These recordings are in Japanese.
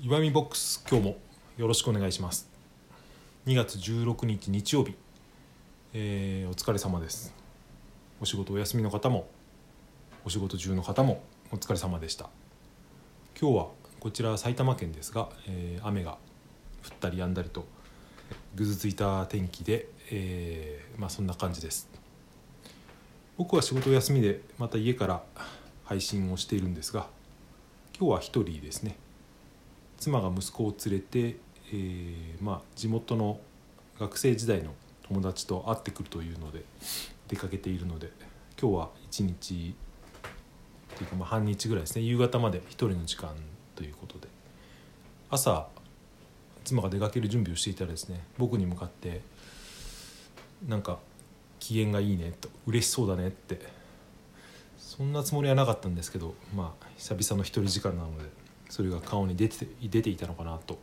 岩見ボックス今日もよろしくお願いします。2月16日日曜日、えーお疲れ様です。お仕事お休みの方もお仕事中の方もお疲れ様でした。今日はこちら埼玉県ですが、えー雨が降ったり止んだりとぐずついた天気で、えーまあそんな感じです。僕は仕事休みでまた家から配信をしているんですが今日は一人ですね。妻が息子を連れて、えーまあ、地元の学生時代の友達と会ってくるというので出かけているので今日は一日っていうかまあ半日ぐらいですね。夕方まで一人の時間ということで。朝妻が出かける準備をしていたらですね僕に向かってなんか機嫌がいいねと嬉しそうだねって。そんなつもりはなかったんですけどまあ久々の一人時間なので。それが顔に出て出ていたのかなと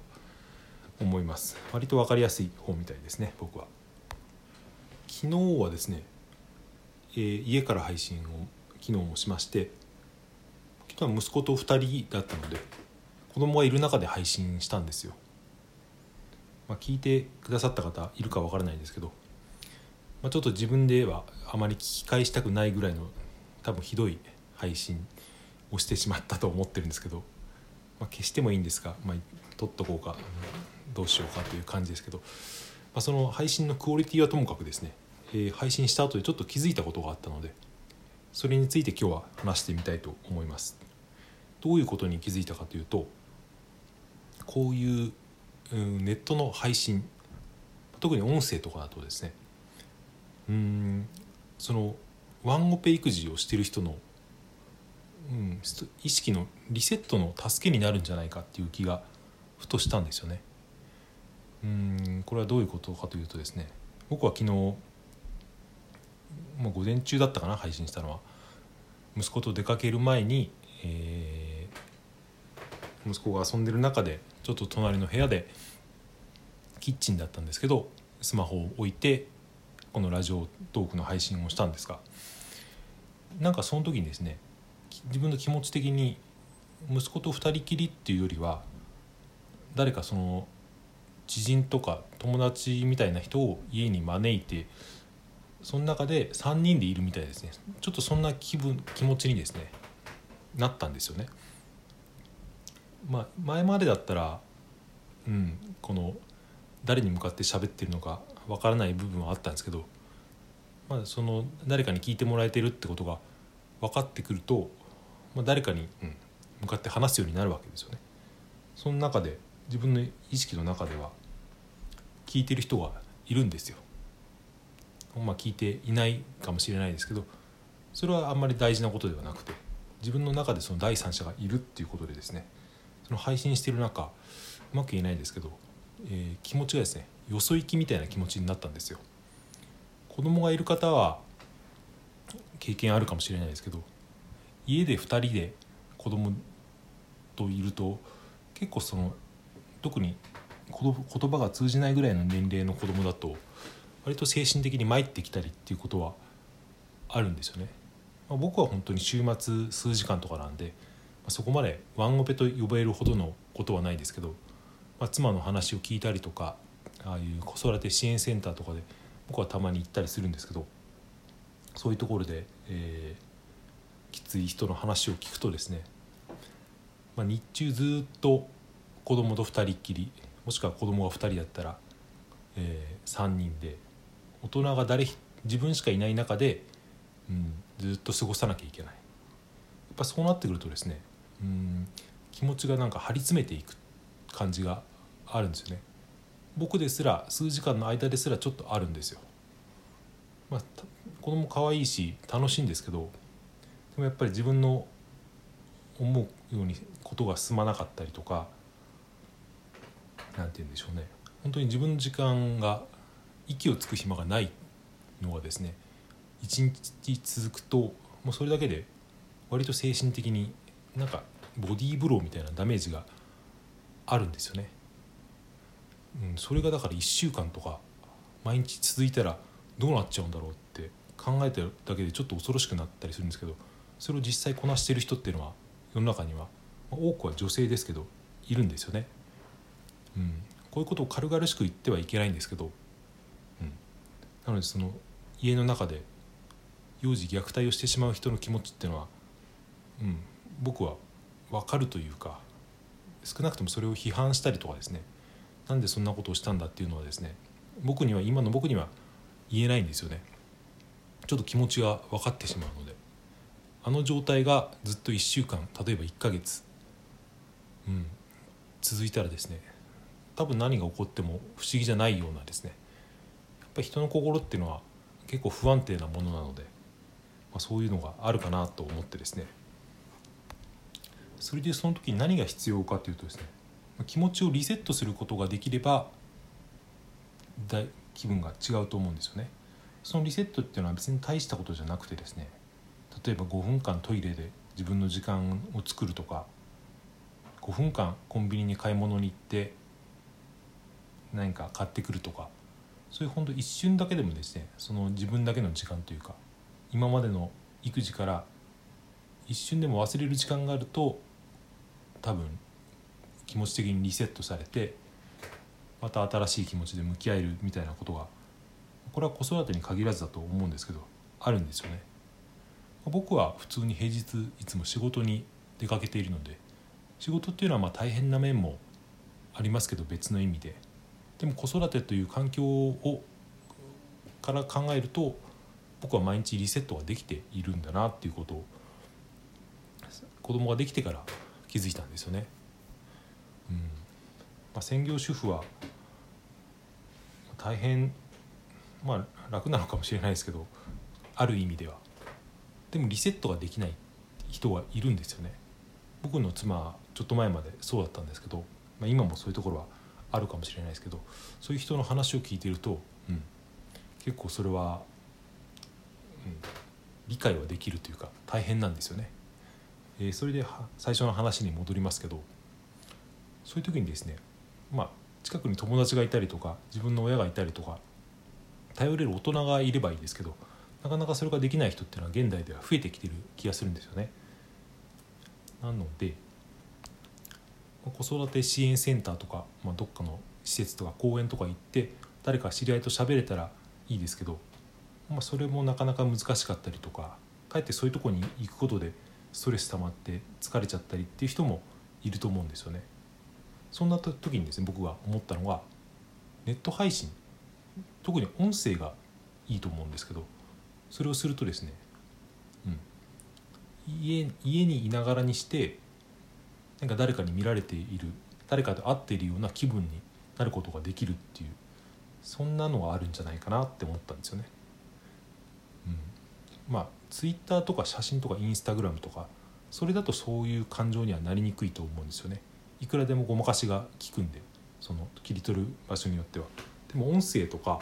思います。割と分かりやすい方みたいですね僕は。昨日はですね、えー家から配信を昨日もしまして昨日は息子と2人だったので子供がいる中で配信したんですよ、まあ、聞いてくださった方いるか分からないんですけど、まあ、ちょっと自分ではあまり聞き返したくないぐらいの多分ひどい配信をしてしまったと思ってるんですけど、まあ、消してもいいんですが、まあ、撮っとこうかどうしようかという感じですけど、まあ、その配信のクオリティはともかくですね、えー配信した後でちょっと気づいたことがあったのでそれについて今日は話してみたいと思います。どういうことに気づいたかというとこういう、うんネットの配信特に音声とかだとですねうんそのワンオペ育児をしてる人の、うん、意識のリセットの助けになるんじゃないかっていう気がふとしたんですよね。うんこれはどういうことかというとですね僕は昨日、まあ、午前中だったかな配信したのは息子と出かける前に、えー息子が遊んでる中でちょっと隣の部屋でキッチンだったんですけどスマホを置いてこのラジオトークの配信をしたんですがなんかその時にですね自分の気持ち的に息子と二人きりっていうよりは誰かその知人とか友達みたいな人を家に招いてその中で3人でいるみたいですねちょっとそんな気分気持ちにですねなったんですよね。まあ、前までだったら、うん、この誰に向かって喋ってるのかわからない部分はあったんですけど、まあ、その誰かに聞いてもらえてるってことが分かってくると、まあ、誰かに、うん、向かって話すようになるわけですよね。その中で自分の意識の中では聞いてる人がいるんですよ。まあ聞いていないかもしれないですけどそれはあんまり大事なことではなくて自分の中でその第三者がいるっていうことでですねその配信してる中うまく言えないですけど、えー気持ちがですねよそ行きみたいな気持ちになったんですよ。子供がいる方は経験あるかもしれないですけど家で2人で子供といると結構その特に言葉が通じないぐらいの年齢の子供だと割と精神的に参ってきたりっていうことはあるんですよね。まあ僕は本当に週末数時間とかなんで、まそこまでワンオペと呼ばれるほどのことはないですけど、まあ、妻の話を聞いたりとかああいう子育て支援センターとかで僕はたまに行ったりするんですけどそういうところで、えーきつい人の話を聞くとですね、まあ、日中ずっと子供と2人っきりもしくは子供が2人だったら、え3人で大人が誰自分しかいない中で、うん、ずっと過ごさなきゃいけない。やっぱそうなってくるとですねうん気持ちがなんか張り詰めていく感じがあるんですよね。僕ですら数時間の間ですらちょっとあるんですよ、まあ、子供可愛いし楽しいんですけどでもやっぱり自分の思うようにことが進まなかったりとかなんて言うんでしょうね本当に自分の時間が息をつく暇がないのがですね一日続くともうそれだけで割と精神的になんかボディーブローみたいなダメージがあるんですよね。うん、それがだから1週間とか毎日続いたらどうなっちゃうんだろうって考えてるだけでちょっと恐ろしくなったりするんですけどそれを実際こなしている人っていうのは世の中には多くは女性ですけどいるんですよね。うん、こういうことを軽々しく言ってはいけないんですけど、うん、なのでその家の中で幼児虐待をしてしまう人の気持ちっていうのは、うん、僕は分かるというか少なくともそれを批判したりとかですね。なんでそんなことをしたんだっていうのはですね僕には今の僕には言えないんですよね。ちょっと気持ちが分かってしまうので。あの状態がずっと1週間例えば1ヶ月、うん、続いたらですね多分何が起こっても不思議じゃないようなですね。やっぱり人の心っていうのは結構不安定なものなので、まあ、そういうのがあるかなと思ってですね。それでその時に何が必要かというとですね気持ちをリセットすることができれば気分が違うと思うんですよね。そのリセットっていうのは別に大したことじゃなくてですね例えば5分間トイレで自分の時間を作るとか5分間コンビニに買い物に行って何か買ってくるとかそういう本当一瞬だけでもですねその自分だけの時間というか今までの育児から一瞬でも忘れる時間があると多分気持ち的にリセットされてまた新しい気持ちで向き合えるみたいなことがこれは子育てに限らずだと思うんですけどあるんですよね。僕は普通に平日いつも仕事に出かけているので仕事っていうのはま大変な面もありますけど別の意味で。でも子育てという環境をから考えると僕は毎日リセットができているんだなっていうことを子供ができてから気づいたんですよね。うん。まあ、専業主婦は大変まあ楽なのかもしれないですけどある意味では。でもリセットができない人はいるんですよね僕の妻はちょっと前までそうだったんですけど、まあ、今もそういうところはあるかもしれないですけどそういう人の話を聞いてると、うん、結構それは、うん、理解はできるというか大変なんですよね。えー、それで最初の話に戻りますけどそういう時にですねまあ近くに友達がいたりとか自分の親がいたりとか頼れる大人がいればいいですけどなかなかそれができない人っていうのは現代では増えてきてる気がするんですよね。なので子育て支援センターとか、まあ、どっかの施設とか公園とか行って誰か知り合いと喋れたらいいですけど、まあ、それもなかなか難しかったりとかかえってそういうとこに行くことでストレス溜まって疲れちゃったりっていう人もいると思うんですよね。そんな時にですね僕が思ったのがネット配信特に音声がいいと思うんですけどそれをするとですね、うん、家家にいながらにしてなんか誰かに見られている誰かと会っているような気分になることができるっていうそんなのがあるんじゃないかなって思ったんですよね。うん、まあツイッターとか写真とかインスタグラムとかそれだとそういう感情にはなりにくいと思うんですよね。いくらでもごまかしが効くんでその切り取る場所によっては。でも音声とか、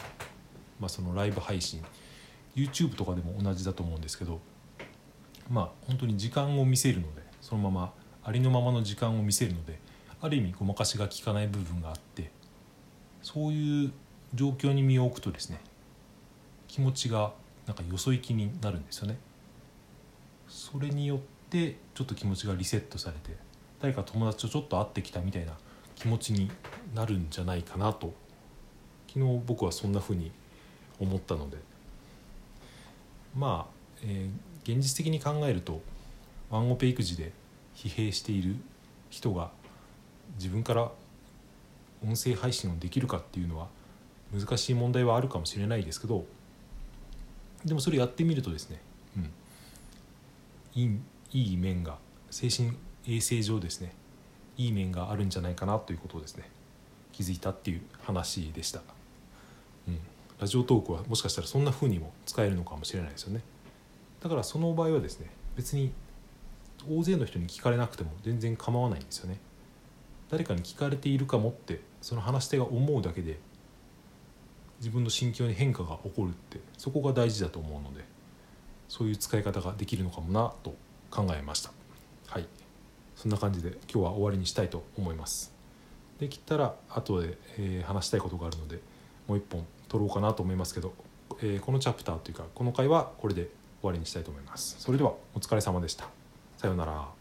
まあ、そのライブ配信 YouTube とかでも同じだと思うんですけどまあ本当に時間を見せるのでそのままありのままの時間を見せるのである意味ごまかしが効かない部分があってそういう状況に身を置くとですね気持ちがなんかよそ行きになるんですよね。それによってちょっと気持ちがリセットされて誰か友達とちょっと会ってきたみたいな気持ちになるんじゃないかなと昨日僕はそんなふうに思ったのでまあ、えー、現実的に考えるとワンオペ育児で疲弊している人が自分から音声配信をできるかっていうのは難しい問題はあるかもしれないですけどでもそれやってみるとですね、うん、いいいい面が精神衛生上ですねいい面があるんじゃないかなということをですね気づいたっていう話でした。うんラジオトークはもしかしたらそんな風にも使えるのかもしれないですよね。だからその場合はですね別に大勢の人に聞かれなくても全然構わないんですよね。誰かに聞かれているかもってその話し手が思うだけで自分の心境に変化が起こるってそこが大事だと思うのでそういう使い方ができるのかもなと考えました。はい。そんな感じで今日は終わりにしたいと思います。できたら後で、えー、話したいことがあるのでもう一本撮ろうかなと思いますけど、えー、このチャプターというかこの回はこれで終わりにしたいと思います。それではお疲れ様でした。さようなら。